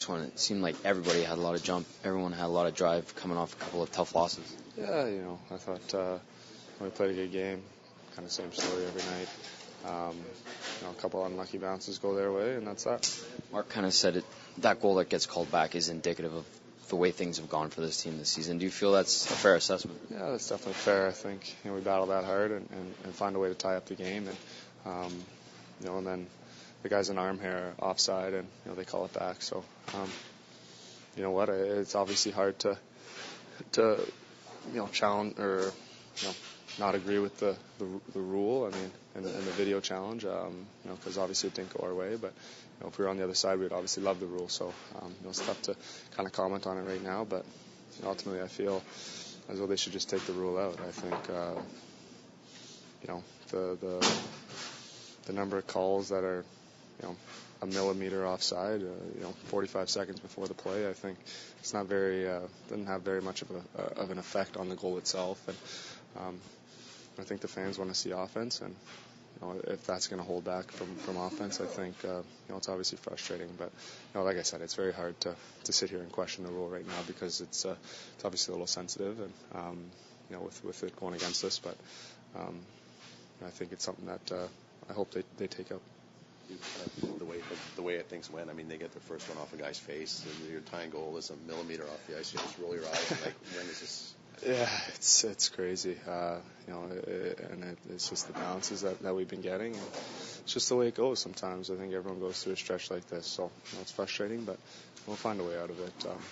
This one, it seemed like everybody had a lot of jump. Everyone had a lot of drive coming off a couple of tough losses. Yeah, you know, I thought uh, we played a good game. Kind of same story every night. Um, you know, a couple unlucky bounces go their way, and that's that. Mark kind of said it. That goal that gets called back is indicative of the way things have gone for this team this season. Do you feel that's a fair assessment? Yeah, that's definitely fair. I think you know we battle that hard and, and, and find a way to tie up the game, and um, you know, and then the guys in arm here are offside, and you know they call it back. So, um, you know what? It's obviously hard to to you know challenge or you know not agree with the the, the rule. I mean, in, in the video challenge, um, you know, because obviously it didn't go our way, but. You know, if we were on the other side, we'd obviously love the rule. So um, you know, it's tough to kind of comment on it right now. But you know, ultimately, I feel as though they should just take the rule out. I think uh, you know the the the number of calls that are you know a millimeter offside, uh, you know 45 seconds before the play. I think it's not very uh, doesn't have very much of a uh, of an effect on the goal itself. And um, I think the fans want to see offense and. You know, if that's going to hold back from, from offense, I think uh, you know it's obviously frustrating. But you know, like I said, it's very hard to, to sit here and question the rule right now because it's uh, it's obviously a little sensitive, and um, you know, with with it going against us. But um, I think it's something that uh, I hope they, they take up. The way the way things went, I mean, they get their first one off a guy's face, and your tying goal is a millimeter off the ice. You just roll your eyes. Like, when is this? Yeah, it's it's crazy, uh, you know, it, and it, it's just the bounces that, that we've been getting. And it's just the way it goes. Sometimes I think everyone goes through a stretch like this, so you know, it's frustrating, but we'll find a way out of it. Um,